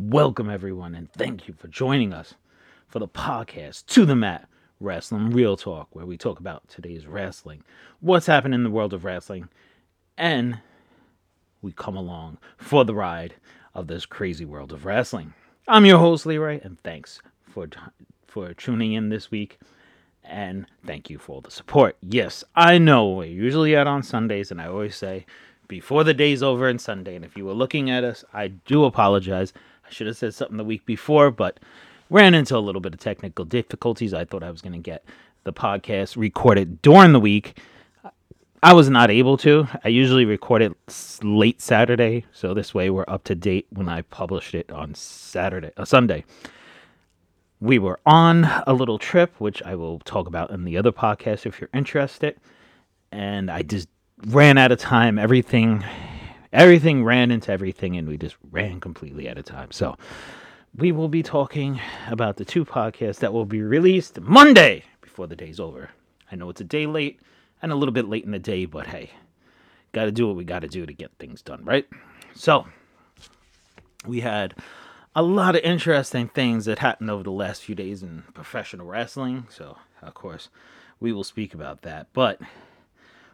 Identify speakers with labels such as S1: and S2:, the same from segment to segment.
S1: Welcome, everyone, and thank you for joining us for the podcast To the Mat Wrestling Real Talk, where we talk about today's wrestling, what's happening in the world of wrestling, and we come along for the ride of this crazy world of wrestling. I'm your host, Leroy, and thanks for, for tuning in this week. And thank you for all the support. Yes, I know we're usually out on Sundays, and I always say before the day's over and Sunday. And if you were looking at us, I do apologize. I should have said something the week before, but ran into a little bit of technical difficulties. I thought I was going to get the podcast recorded during the week. I was not able to. I usually record it late Saturday, so this way we're up to date when I published it on Saturday, uh, Sunday. We were on a little trip, which I will talk about in the other podcast if you're interested. And I just ran out of time. Everything, everything ran into everything, and we just ran completely out of time. So we will be talking about the two podcasts that will be released Monday before the day's over. I know it's a day late and a little bit late in the day, but hey, got to do what we got to do to get things done, right? So we had a lot of interesting things that happened over the last few days in professional wrestling. So, of course, we will speak about that. But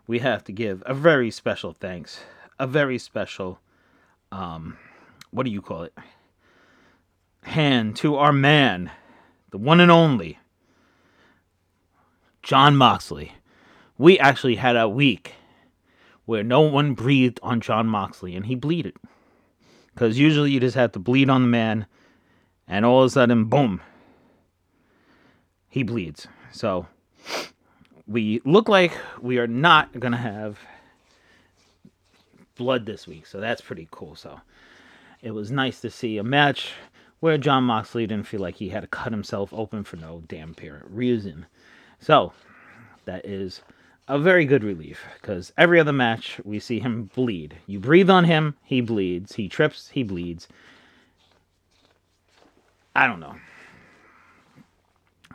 S1: we have to give a very special thanks, a very special, um, what do you call it? Hand to our man, the one and only, John Moxley. We actually had a week where no one breathed on John Moxley, and he bleeded. Because usually you just have to bleed on the man, and all of a sudden, boom, he bleeds. So we look like we are not gonna have blood this week, so that's pretty cool. So it was nice to see a match where John Moxley didn't feel like he had to cut himself open for no damn apparent reason. So that is a very good relief because every other match we see him bleed. You breathe on him, he bleeds. He trips, he bleeds. I don't know.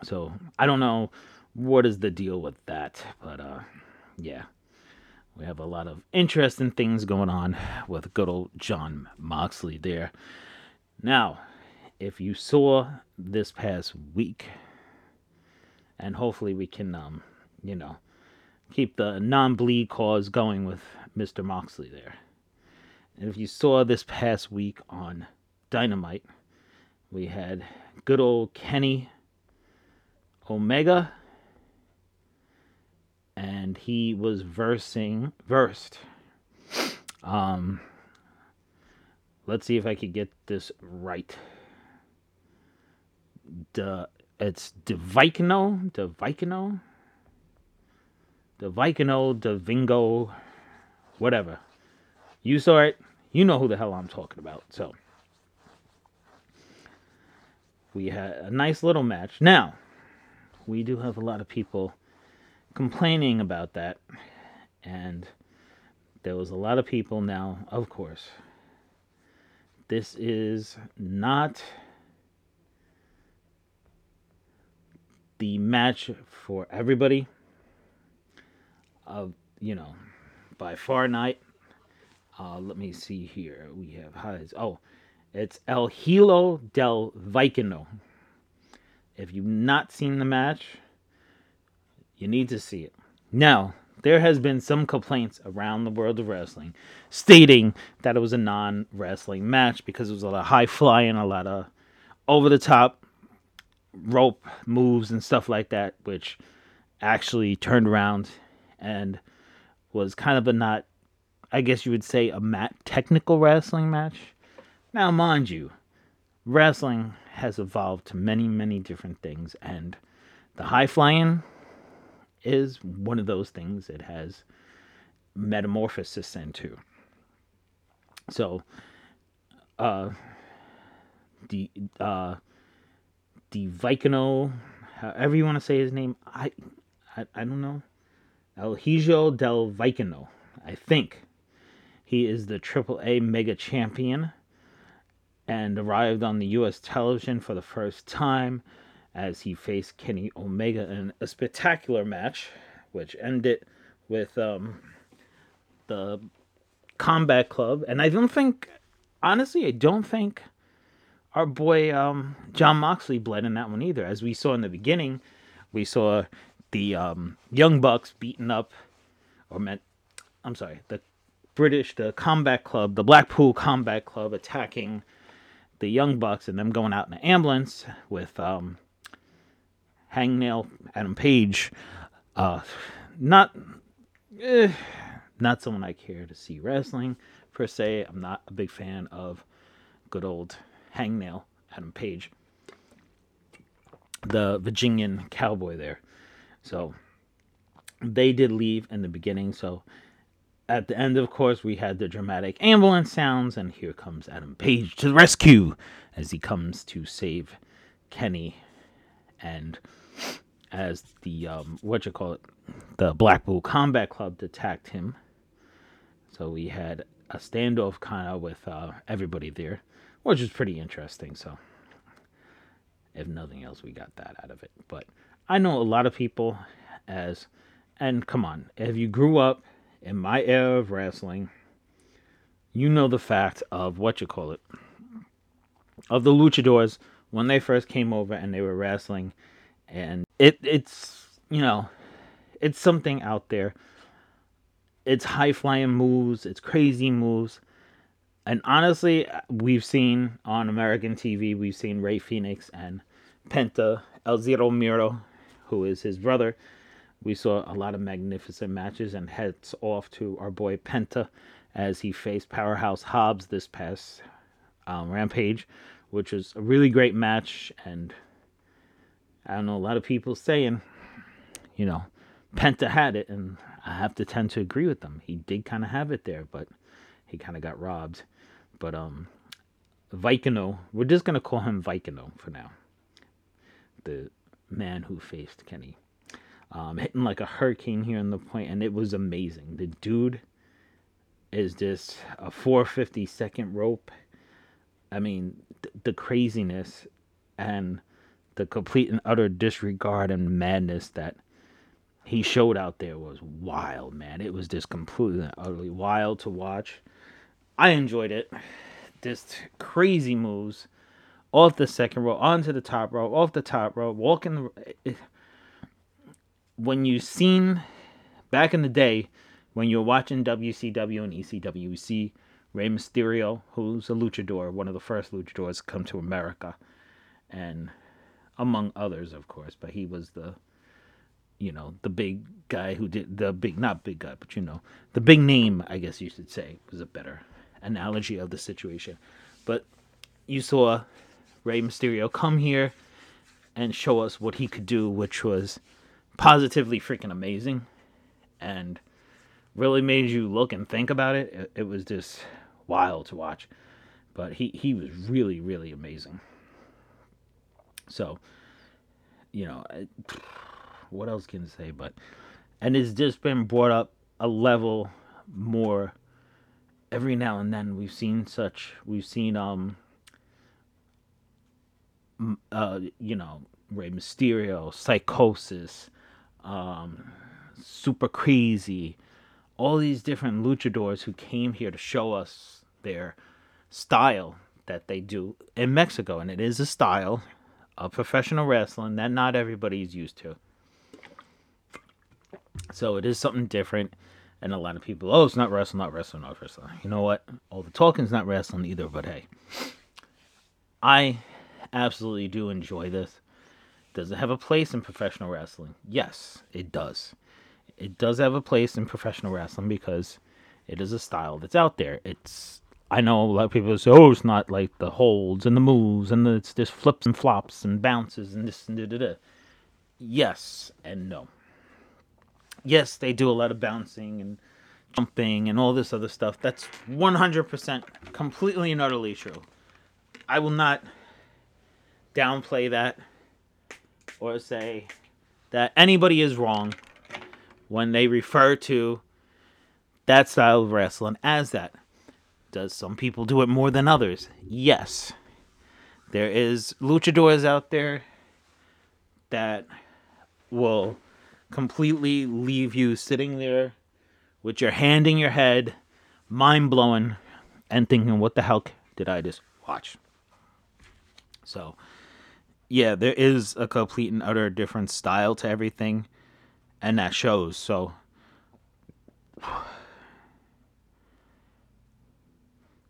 S1: So I don't know what is the deal with that? But uh, yeah, we have a lot of interesting things going on with good old John Moxley there. Now, if you saw this past week, and hopefully we can, um, you know, keep the non-bleed cause going with Mr. Moxley there. And if you saw this past week on Dynamite, we had good old Kenny Omega and he was versing versed. Um, let's see if I could get this right. The it's Devikino, Devikino, Devikino, Devingo, whatever. You saw it. You know who the hell I'm talking about. So we had a nice little match. Now we do have a lot of people complaining about that. And there was a lot of people now, of course. This is not the match for everybody. Of you know, by far night. Uh, let me see here. We have highs. Oh, it's El Hilo del Vicino. If you've not seen the match, you need to see it. Now, there has been some complaints around the world of wrestling stating that it was a non wrestling match because it was a lot of high flying, a lot of over the top rope moves and stuff like that, which actually turned around and was kind of a not, I guess you would say, a mat technical wrestling match. Now, mind you, wrestling has evolved to many, many different things, and the high flying is one of those things it has metamorphosis into. So, uh, the uh, the Vicano, however you want to say his name, I, I, I don't know, Elhijo del Vicano, I think. He is the AAA Mega Champion and arrived on the U.S. television for the first time as he faced Kenny Omega in a spectacular match, which ended with um, the Combat Club. And I don't think, honestly, I don't think our boy um, John Moxley bled in that one either. As we saw in the beginning, we saw the um, Young Bucks beating up, or meant, I'm sorry, the British, the Combat Club, the Blackpool Combat Club attacking the Young Bucks and them going out in an ambulance with um, Hangnail, Adam Page. Uh, not, eh, not someone I care to see wrestling per se. I'm not a big fan of good old Hangnail, Adam Page, the Virginian cowboy there. So they did leave in the beginning. So at the end, of course, we had the dramatic ambulance sounds, and here comes Adam Page to the rescue as he comes to save Kenny. And as the um, what you call it, the Blackpool Combat Club attacked him. So we had a standoff kind of with uh, everybody there which was pretty interesting. So, if nothing else, we got that out of it. But I know a lot of people as, and come on, if you grew up in my era of wrestling, you know the fact of what you call it, of the luchadors when they first came over and they were wrestling, and it it's you know, it's something out there. It's high flying moves, it's crazy moves and honestly, we've seen on American TV, we've seen Rey Fenix and Penta El Zero Miedo, who is his brother. We saw a lot of magnificent matches, and heads off to our boy Penta as he faced Powerhouse Hobbs this past um, Rampage, which was a really great match. And I don't know, a lot of people saying, you know, Penta had it, and I have to tend to agree with them. He did kind of have it there, but he kind of got robbed. But um, Vicano, we're just gonna call him Vicano for now. The man who faced Kenny, um, hitting like a hurricane here in the point, and it was amazing. The dude is just a 450 second rope. I mean, th- the craziness and the complete and utter disregard and madness that he showed out there was wild, man. It was just completely and utterly wild to watch. I enjoyed it. Just crazy moves off the second row, onto the top row, off the top row, walking. The, when you've seen back in the day when you're watching WCW and ECW, you see Rey Mysterio, who's a luchador, one of the first luchadors to come to America, and among others, of course, but he was the you know, the big guy who did the big, not big guy, but you know, the big name, I guess you should say, was a better analogy of the situation. But you saw Rey Mysterio come here and show us what he could do, which was positively freaking amazing and really made you look and think about it. It, it was just wild to watch. But he, he was really, really amazing. So, you know, what else can I say? But, and it's just been brought up a level more every now and then we've seen such we've seen um uh you know Rey Mysterio, Psicosis, um Super Crazy, all these different luchadors who came here to show us their style that they do in Mexico and it is a style of professional wrestling that not everybody is used to. So it is something different and a lot of people, oh, it's not wrestling, not wrestling, not wrestling. You know what? All the talking's not wrestling either, but hey. I absolutely do enjoy this. Does it have a place in professional wrestling? Yes, it does. It does have a place in professional wrestling because it is a style that's out there. It's I know a lot of people say, "Oh, it's not like the holds and the moves and the, it's just flips and flops and bounces and this and da da da." Yes and no yes, they do a lot of bouncing and jumping and all this other stuff. That's 100% completely and utterly true. I will not downplay that or say that anybody is wrong when they refer to that style of wrestling as that. Does some people do it more than others? Yes. There is luchadors out there that will completely leave you sitting there with your hand in your head, mind blowing, and thinking, what the hell did I just watch? So, yeah, there is a complete and utter different style to everything, and that shows. So,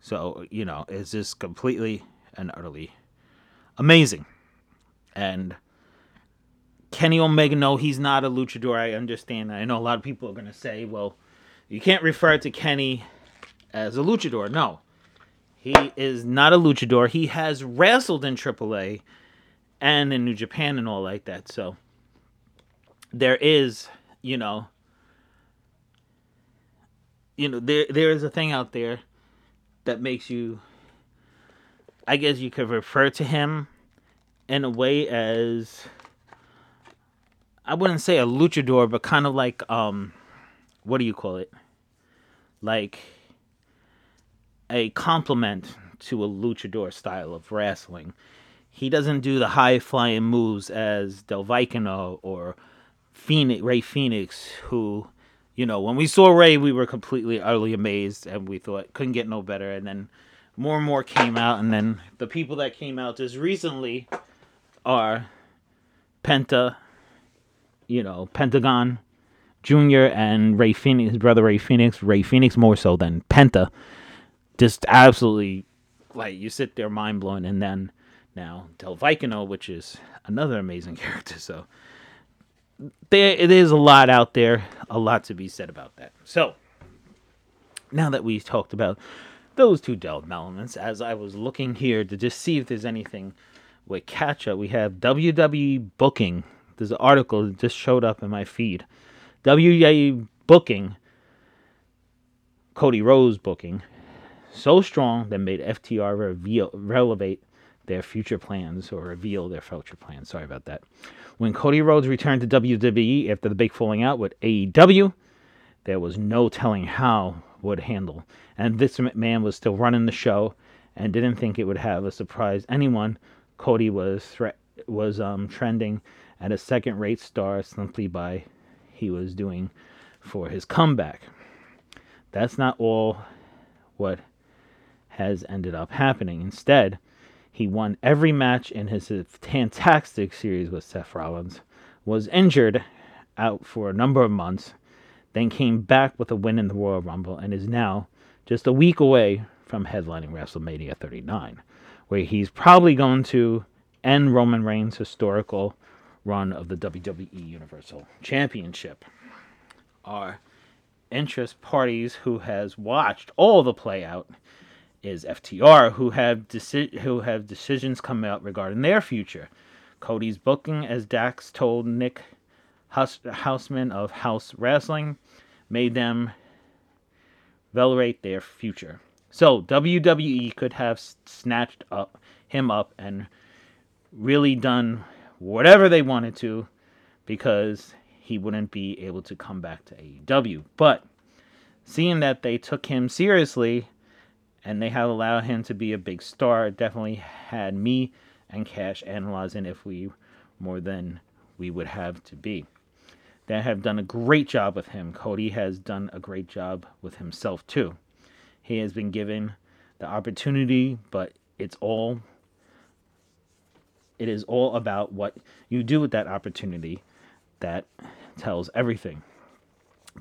S1: so you know, it's just completely and utterly amazing. And Kenny Omega, no, he's not a luchador. I understand. I know a lot of people are going to say, well, you can't refer to Kenny as a luchador. No, he is not a luchador. He has wrestled in AAA and in New Japan and all like that. So there is, you know, you know, there there is a thing out there that makes you I guess you could refer to him in a way as I wouldn't say a luchador, but kind of like um what do you call it? Like a complement to a luchador style of wrestling. He doesn't do the high flying moves as Del Vicano or Fenix, Rey Fenix, who, you know, when we saw Rey, we were completely utterly amazed and we thought couldn't get no better. And then more and more came out, and then the people that came out just recently are Penta, you know, Pentagon Jr. and Rey Fenix, his brother Rey Fenix, Rey Fenix more so than Penta just absolutely like you sit there mind blown and then now Del Vicano, which is another amazing character. So there is a lot out there, a lot to be said about that. So now that we've talked about those two developments, as I was looking here to just see if there's anything with catch up, we have WWE booking. There's an article that just showed up in my feed. WWE booking, Cody Rhodes booking, so strong that made FTR relevate their future plans or reveal their future plans. Sorry about that. When Cody Rhodes returned to WWE after the big falling out with AEW, there was no telling how would handle. And Vince McMahon was still running the show and didn't think it would have a surprise anyone. Cody was was um, trending at a second-rate star simply by he was doing for his comeback. That's not all what has ended up happening. Instead, he won every match in his fantastic series with Seth Rollins, was injured out for a number of months, then came back with a win in the Royal Rumble, and is now just a week away from headlining WrestleMania 39, where he's probably going to end Roman Reigns' historical run of the WWE Universal Championship. Our interest parties who has watched all the play out is FTR, who have deci- who have decisions come out regarding their future. Cody's booking, as Dax told Nick Haus- Hausman of Haus Wrestling, made them validate their future. So WWE could have snatched up him up and really done whatever they wanted to because he wouldn't be able to come back to AEW. But seeing that they took him seriously and they have allowed him to be a big star. It definitely had me and Cash analyzing if we more than we would have to be. They have done a great job with him. Cody has done a great job with himself too. He has been given the opportunity, but it's all it is all about what you do with that opportunity that tells everything.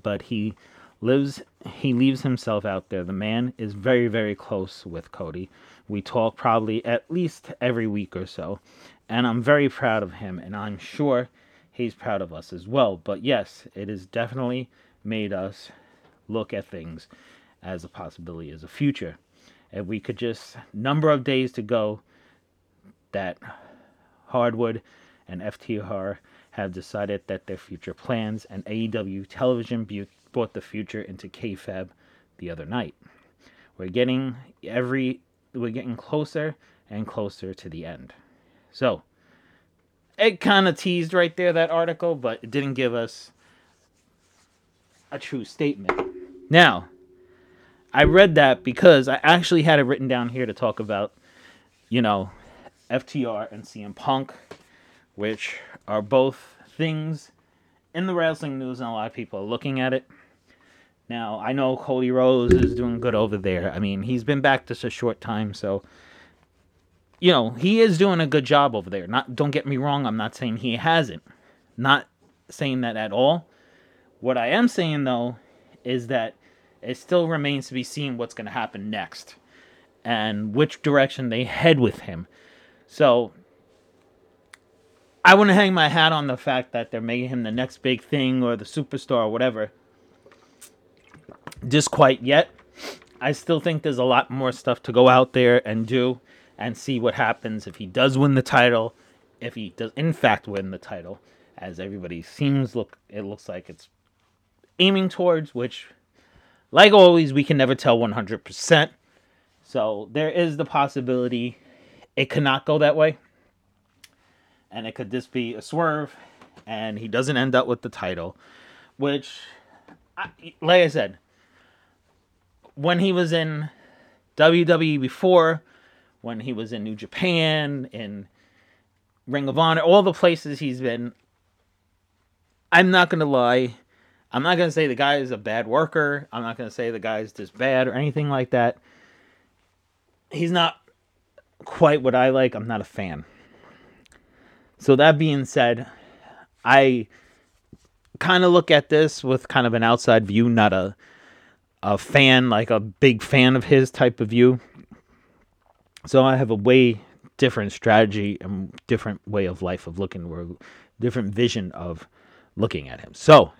S1: But he lives he leaves himself out there. The man is very very close with Cody. We talk probably at least every week or so, and I'm very proud of him and I'm sure he's proud of us as well. But yes, it has definitely made us look at things as a possibility as a future. If we could just number of days to go that Harwood and FTR have decided that their future plans and AEW television brought the future into kayfabe the other night. We're getting every we're getting closer and closer to the end. So it kind of teased right there that article, but it didn't give us a true statement. Now, I read that because I actually had it written down here to talk about, you know, FTR and CM Punk, which are both things in the wrestling news, and a lot of people are looking at it. Now, I know Cody Rhodes is doing good over there. I mean, he's been back just a short time, so you know, he is doing a good job over there. Not don't get me wrong, I'm not saying he hasn't. Not saying that at all. What I am saying though is that it still remains to be seen what's going to happen next and which direction they head with him. So I wouldn't hang my hat on the fact that they're making him the next big thing or the superstar or whatever. Just quite yet. I still think there's a lot more stuff to go out there and do and see what happens if he does win the title, if he does in fact win the title, as everybody seems look it looks like it's aiming towards, which like always we can never tell 100%. So there is the possibility it cannot go that way. And it could just be a swerve and he doesn't end up with the title, which I, like I said, when he was in WWE before, when he was in New Japan, in Ring of Honor, all the places he's been, I'm not going to lie. I'm not going to say the guy is a bad worker. I'm not going to say the guy's just bad or anything like that. He's not quite what I like. I'm not a fan. So, that being said, I kind of look at this with kind of an outside view, not a a fan, like a big fan of his type of view. So I have a way different strategy and different way of life of looking, or different vision of looking at him. So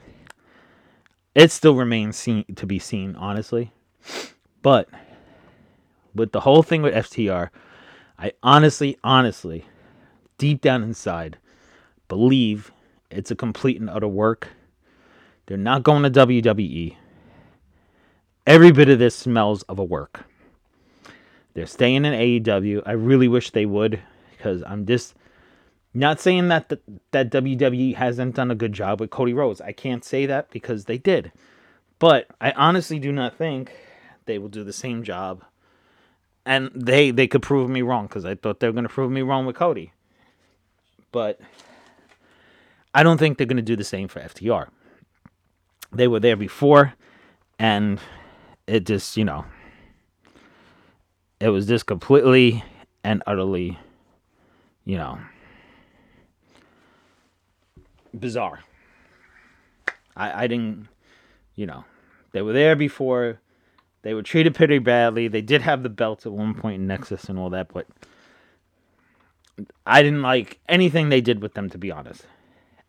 S1: it still remains seen, to be seen, honestly. But with the whole thing with FTR, I honestly, honestly, deep down inside, believe it's a complete and utter work. They're not going to WWE. Every bit of this smells of a work. They're staying in AEW. I really wish they would because I'm just not saying that the, that WWE hasn't done a good job with Cody Rhodes. I can't say that because they did. But I honestly do not think they will do the same job. And they they could prove me wrong because I thought they were going to prove me wrong with Cody. But I don't think they're going to do the same for FTR. They were there before, and it just, you know, it was just completely and utterly, you know, bizarre. I, I didn't, you know, they were there before. They were treated pretty badly. They did have the belts at one point in Nexus and all that, but I didn't like anything they did with them, to be honest.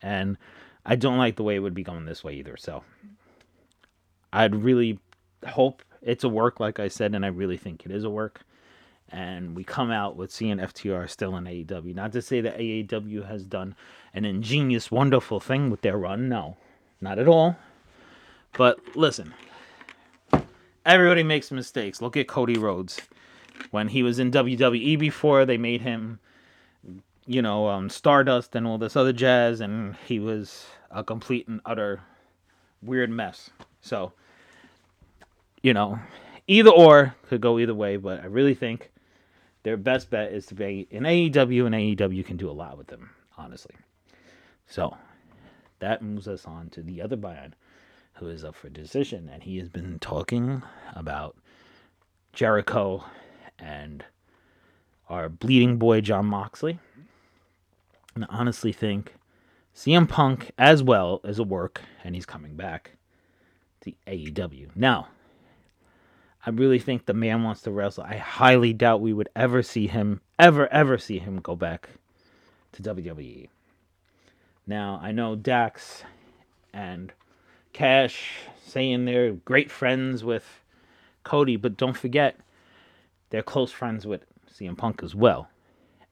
S1: And I don't like the way it would be going this way either. So I'd really hope it's a work, like I said, and I really think it is a work. And we come out with seeing FTR still in AEW. Not to say that AEW has done an ingenious, wonderful thing with their run. No, not at all. But listen, everybody makes mistakes. Look at Cody Rhodes. When he was in WWE before, they made him, you know, um, Stardust and all this other jazz, and he was a complete and utter weird mess. So, you know, either or could go either way, but I really think their best bet is to be in AEW, and AEW can do a lot with them, honestly. So that moves us on to the other Bion who is up for decision, and he has been talking about Jericho and our bleeding boy John Moxley. And honestly think CM Punk as well is a work, and he's coming back to AEW. Now, I really think the man wants to wrestle. I highly doubt we would ever see him, ever, ever see him go back to WWE. Now, I know Dax and Cash saying they're great friends with Cody, but don't forget, they're close friends with CM Punk as well.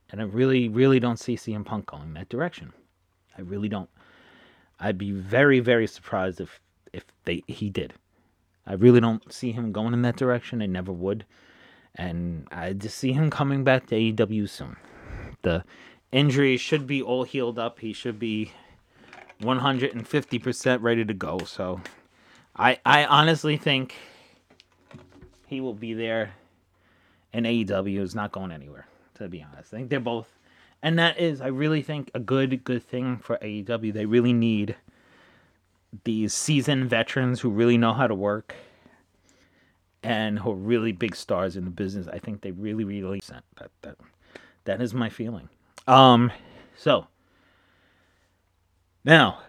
S1: And I really, really don't see CM Punk going that direction. I really don't. I'd be very, very surprised if if they he did. I really don't see him going in that direction. I never would. And I just see him coming back to AEW soon. The injury should be all healed up. He should be 150% ready to go. So I I honestly think he will be there and AEW is not going anywhere, to be honest. I think they're both and that is I really think a good good thing for AEW. They really need these seasoned veterans who really know how to work and who are really big stars in the business. I think they really really that that That is my feeling. Um, so now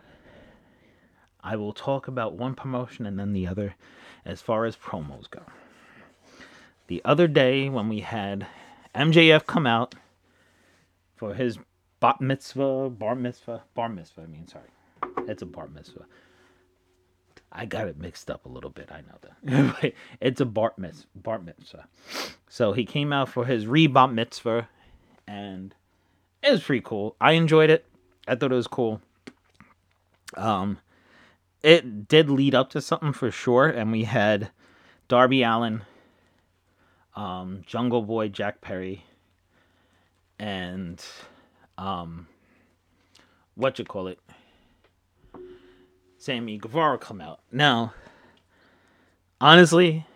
S1: I will talk about one promotion and then the other as far as promos go. The other day when we had MJF come out for his bat mitzvah, bar mitzvah, bar mitzvah, I mean, sorry. It's a bar mitzvah. I got it mixed up a little bit. I know that. it's a bar mitzvah, bar mitzvah. So he came out for his re bat mitzvah, and it was pretty cool. I enjoyed it. I thought it was cool. Um, it did lead up to something for sure, and we had Darby Allin, um, Jungle Boy Jack Perry, and um, what you call it, Sammy Guevara come out. Now, honestly,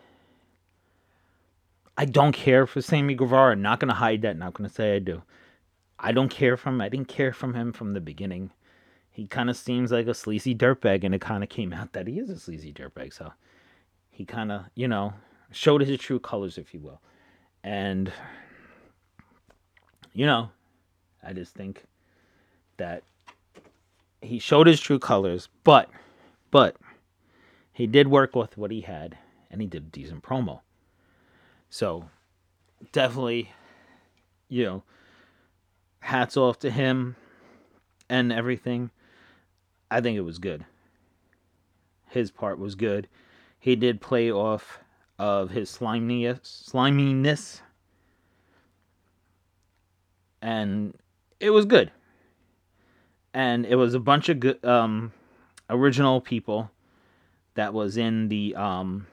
S1: I don't care for Sammy Guevara. Not gonna hide that. Not gonna say I do. I don't care from. I didn't care from him from the beginning. He kind of seems like a sleazy dirtbag, and it kind of came out that he is a sleazy dirtbag. So he kind of, you know, showed his true colors, if you will. And you know, I just think that he showed his true colors, but but he did work with what he had and he did a decent promo. So definitely you know hats off to him and everything. I think it was good. His part was good. He did play off of his sliminess, sliminess and it was good and it was a bunch of good um, original people that was in the um,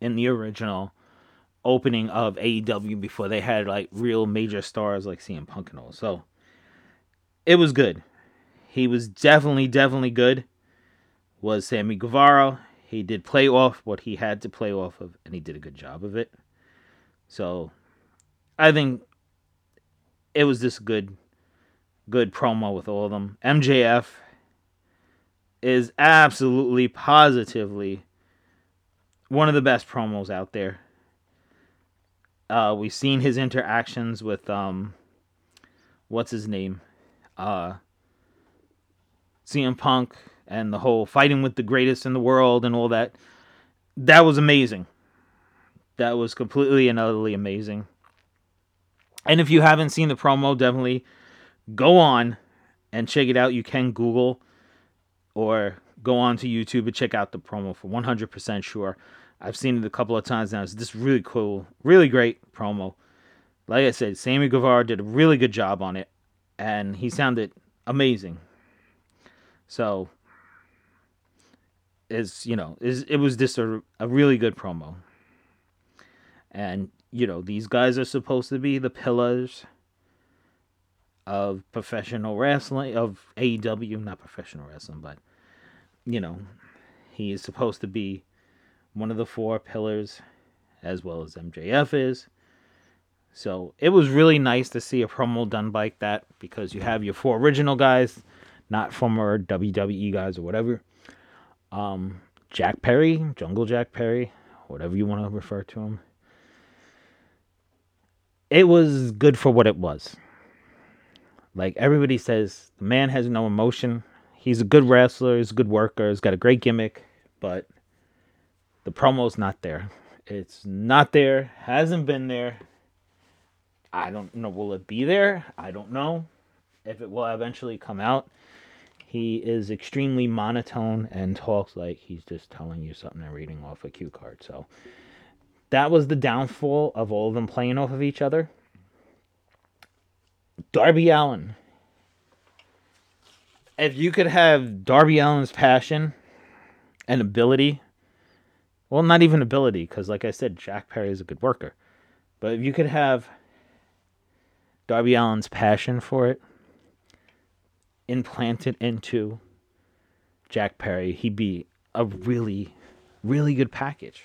S1: in the original opening of AEW before they had like real major stars like CM Punk and all. So it was good. He was definitely definitely good. Was Sammy Guevara? He did play off what he had to play off of, and he did a good job of it. So I think it was just good good promo with all of them. MJF is absolutely positively one of the best promos out there. Uh, we've seen his interactions with um, what's his name, uh, CM Punk, and the whole fighting with the greatest in the world and all that. That was amazing. That was completely and utterly amazing. And if you haven't seen the promo, definitely go on and check it out. You can Google or go on to YouTube and check out the promo for 100% sure. I've seen it a couple of times now. It's just really cool, really great promo. Like I said, Sammy Guevara did a really good job on it, and he sounded amazing. So, is you know, is it was just a, a really good promo. And you know, these guys are supposed to be the pillars of professional wrestling of AEW, not professional wrestling, but you know, he is supposed to be one of the four pillars as well as MJF is. So it was really nice to see a promo done like that because you have your four original guys, not former WWE guys or whatever. Um, Jack Perry, Jungle Jack Perry, whatever you want to refer to him. It was good for what it was. Like everybody says, the man has no emotion. He's a good wrestler, he's a good worker, he's got a great gimmick, but the promo's not there. It's not there, hasn't been there. I don't know, will it be there? I don't know if it will eventually come out. He is extremely monotone and talks like he's just telling you something and reading off a cue card. So that was the downfall of all of them playing off of each other. Darby Allin. If you could have Darby Allin's passion and ability, well, not even ability, because like I said, Jack Perry is a good worker. But if you could have Darby Allin's passion for it implanted into Jack Perry, he'd be a really, really good package.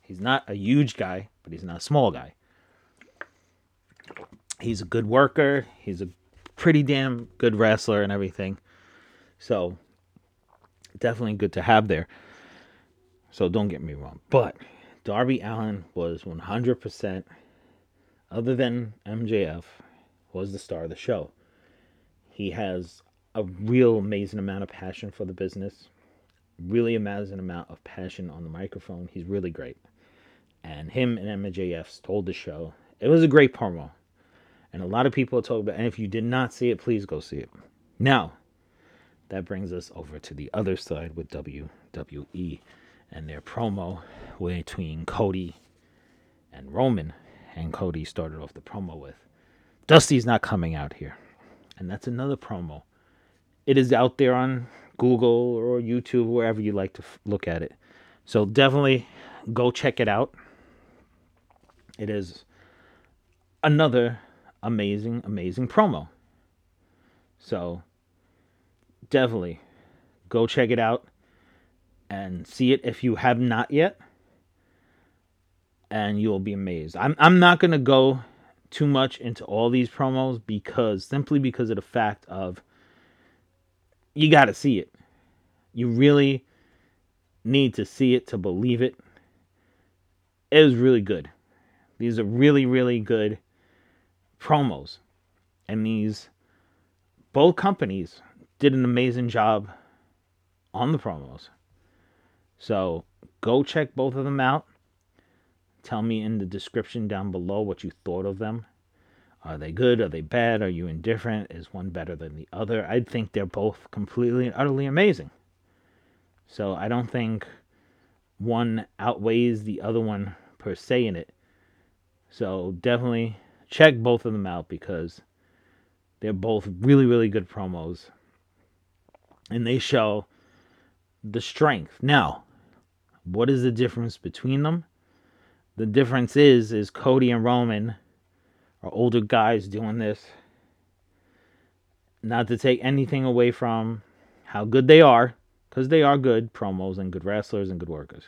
S1: He's not a huge guy, but he's not a small guy he's a good worker. He's a pretty damn good wrestler and everything. So definitely good to have there. So don't get me wrong. But Darby Allin was 100% other than MJF, was the star of the show. He has a real amazing amount of passion for the business, really amazing amount of passion on the microphone. He's really great. And him and MJF stole the show. It was a great promo. And a lot of people talk about and if you did not see it, please go see it. Now, that brings us over to the other side with WWE and their promo between Cody and Roman. And Cody started off the promo with Dusty's not coming out here. And that's another promo. It is out there on Google or YouTube, wherever you like to f- look at it. So definitely go check it out. It is another amazing, amazing promo. So definitely go check it out and see it if you have not yet. And you'll be amazed. I'm I'm not gonna go too much into all these promos because simply because of the fact of you gotta see it. You really need to see it to believe it. It was really good. These are really, really good promos. And these both companies did an amazing job on the promos. So go check both of them out. Tell me in the description down below what you thought of them. Are they good? Are they bad? Are you indifferent? Is one better than the other? I think they're both completely and utterly amazing. So I don't think one outweighs the other one per se in it. So definitely check both of them out because they're both really, really good promos. And they show the strength. Now, what is the difference between them? The difference is is Cody and Roman are older guys doing this. Not to take anything away from how good they are, because they are good promos and good wrestlers and good workers.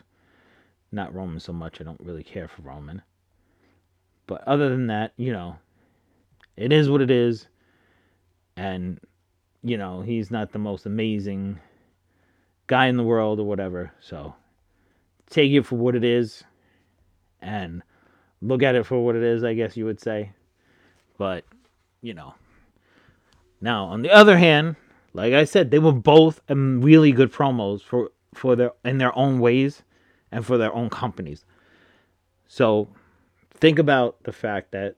S1: Not Roman so much. I don't really care for Roman. But other than that, you know, it is what it is. And, you know, he's not the most amazing guy in the world or whatever. So take it for what it is and look at it for what it is, I guess you would say. But, you know. Now, on the other hand, like I said, they were both really good promos for for their in their own ways and for their own companies. So, think about the fact that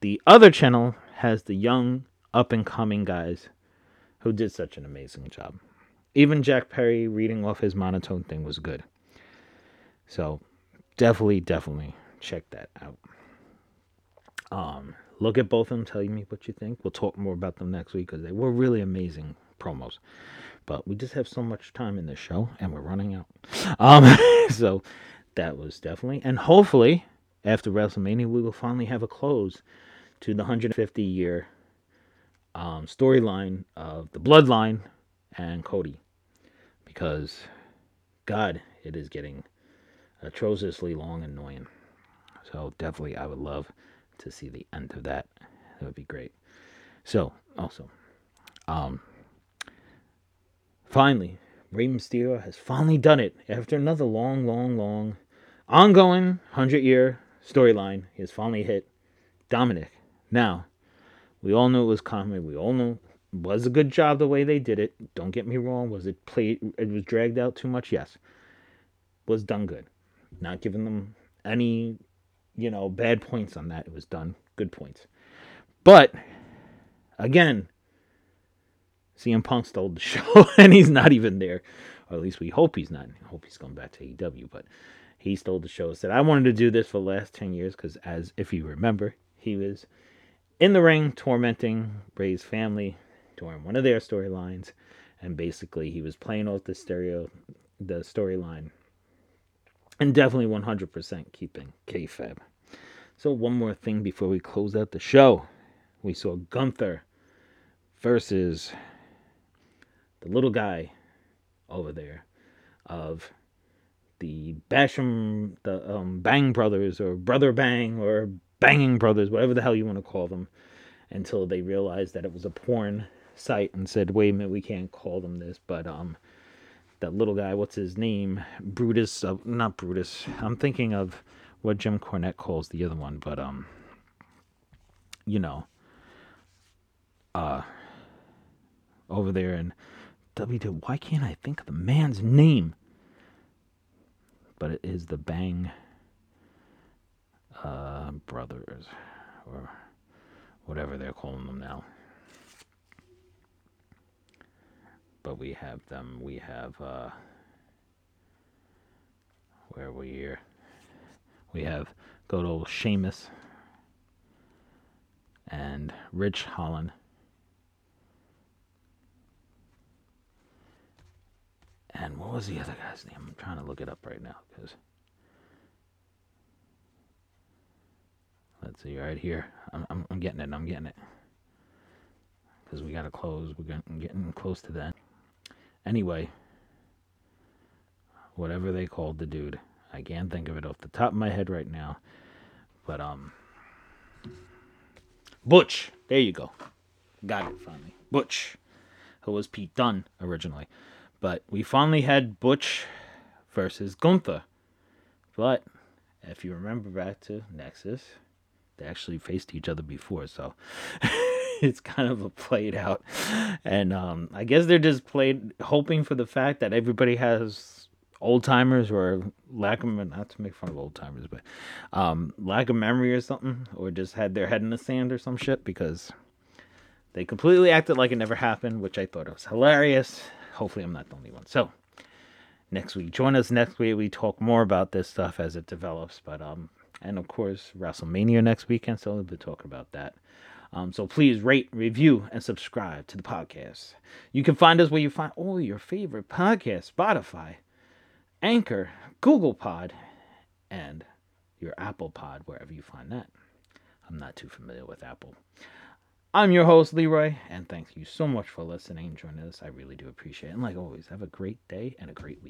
S1: the other channel has the young up and coming guys who did such an amazing job. Even Jack Perry reading off his monotone thing was good. So, definitely definitely check that out. Um look at both of them, tell me what you think. We'll talk more about them next week because they were really amazing promos. But we just have so much time in this show and we're running out. Um, so that was definitely, and hopefully after WrestleMania, we will finally have a close to the 150 year um, storyline of the Bloodline and Cody. Because, God, it is getting atrociously long and annoying. So definitely, I would love to see the end of that. That would be great. So, also, um, finally, Rey Mysterio has finally done it after another long, long, long, ongoing hundred year storyline. He has finally hit Dominic. Now, we all knew it was coming. We all knew it was a good job the way they did it. Don't get me wrong. Was it played? It was dragged out too much. Yes, was done good. Not giving them any you know, bad points on that. It was done. Good points. But again, CM Punk stole the show and he's not even there. Or at least we hope he's not. I hope he's going back to AEW. But he stole the show. Said, I wanted to do this for the last 10 years because, as if you remember, he was in the ring tormenting Rey's family during one of their storylines. And basically, he was playing off the stereo, the storyline and definitely 100% keeping kayfabe. So one more thing before we close out the show, we saw Gunther versus the little guy over there of the Basham, the um, Bang Brothers, or Brother Bang, or Banging Brothers, whatever the hell you want to call them, until they realized that it was a porn site and said, "Wait a minute, we can't call them this." But um, that little guy, what's his name? Brutus, uh, not Brutus. I'm thinking of what Jim Cornette calls the other one, but um, you know, uh, over there in W2. Why can't I think of the man's name? But it is the Bang uh, Brothers, or whatever they're calling them now. But we have them. We have uh, where we here? We have good old Sheamus and Ridge Holland. And what was the other guy's name? I'm trying to look it up right now because let's see right here. I'm, I'm, I'm getting it. I'm getting it because we gotta close. We're getting close to that. Anyway, whatever they called the dude, I can't think of it off the top of my head right now. But um, Butch. There you go. Got it finally. Butch, who was Pete Dunne originally. But we finally had Butch versus Gunther. But if you remember back to Nexus, they actually faced each other before, so it's kind of a played out. And um, I guess they're just played hoping for the fact that everybody has old timers or lack of not to make fun of old timers, but um, lack of memory or something, or just had their head in the sand or some shit because they completely acted like it never happened, which I thought was hilarious. Hopefully, I'm not the only one. So next week, join us next week. We talk more about this stuff as it develops, but um, and of course WrestleMania next weekend, so we'll be talking about that. Um, so please rate, review, and subscribe to the podcast. You can find us where you find all your favorite podcasts: Spotify, Anchor, Google Pod, and your Apple Pod, wherever you find that. I'm not too familiar with Apple. I'm your host, Leroy, and thank you so much for listening and joining us. I really do appreciate it. And like always, have a great day and a great week.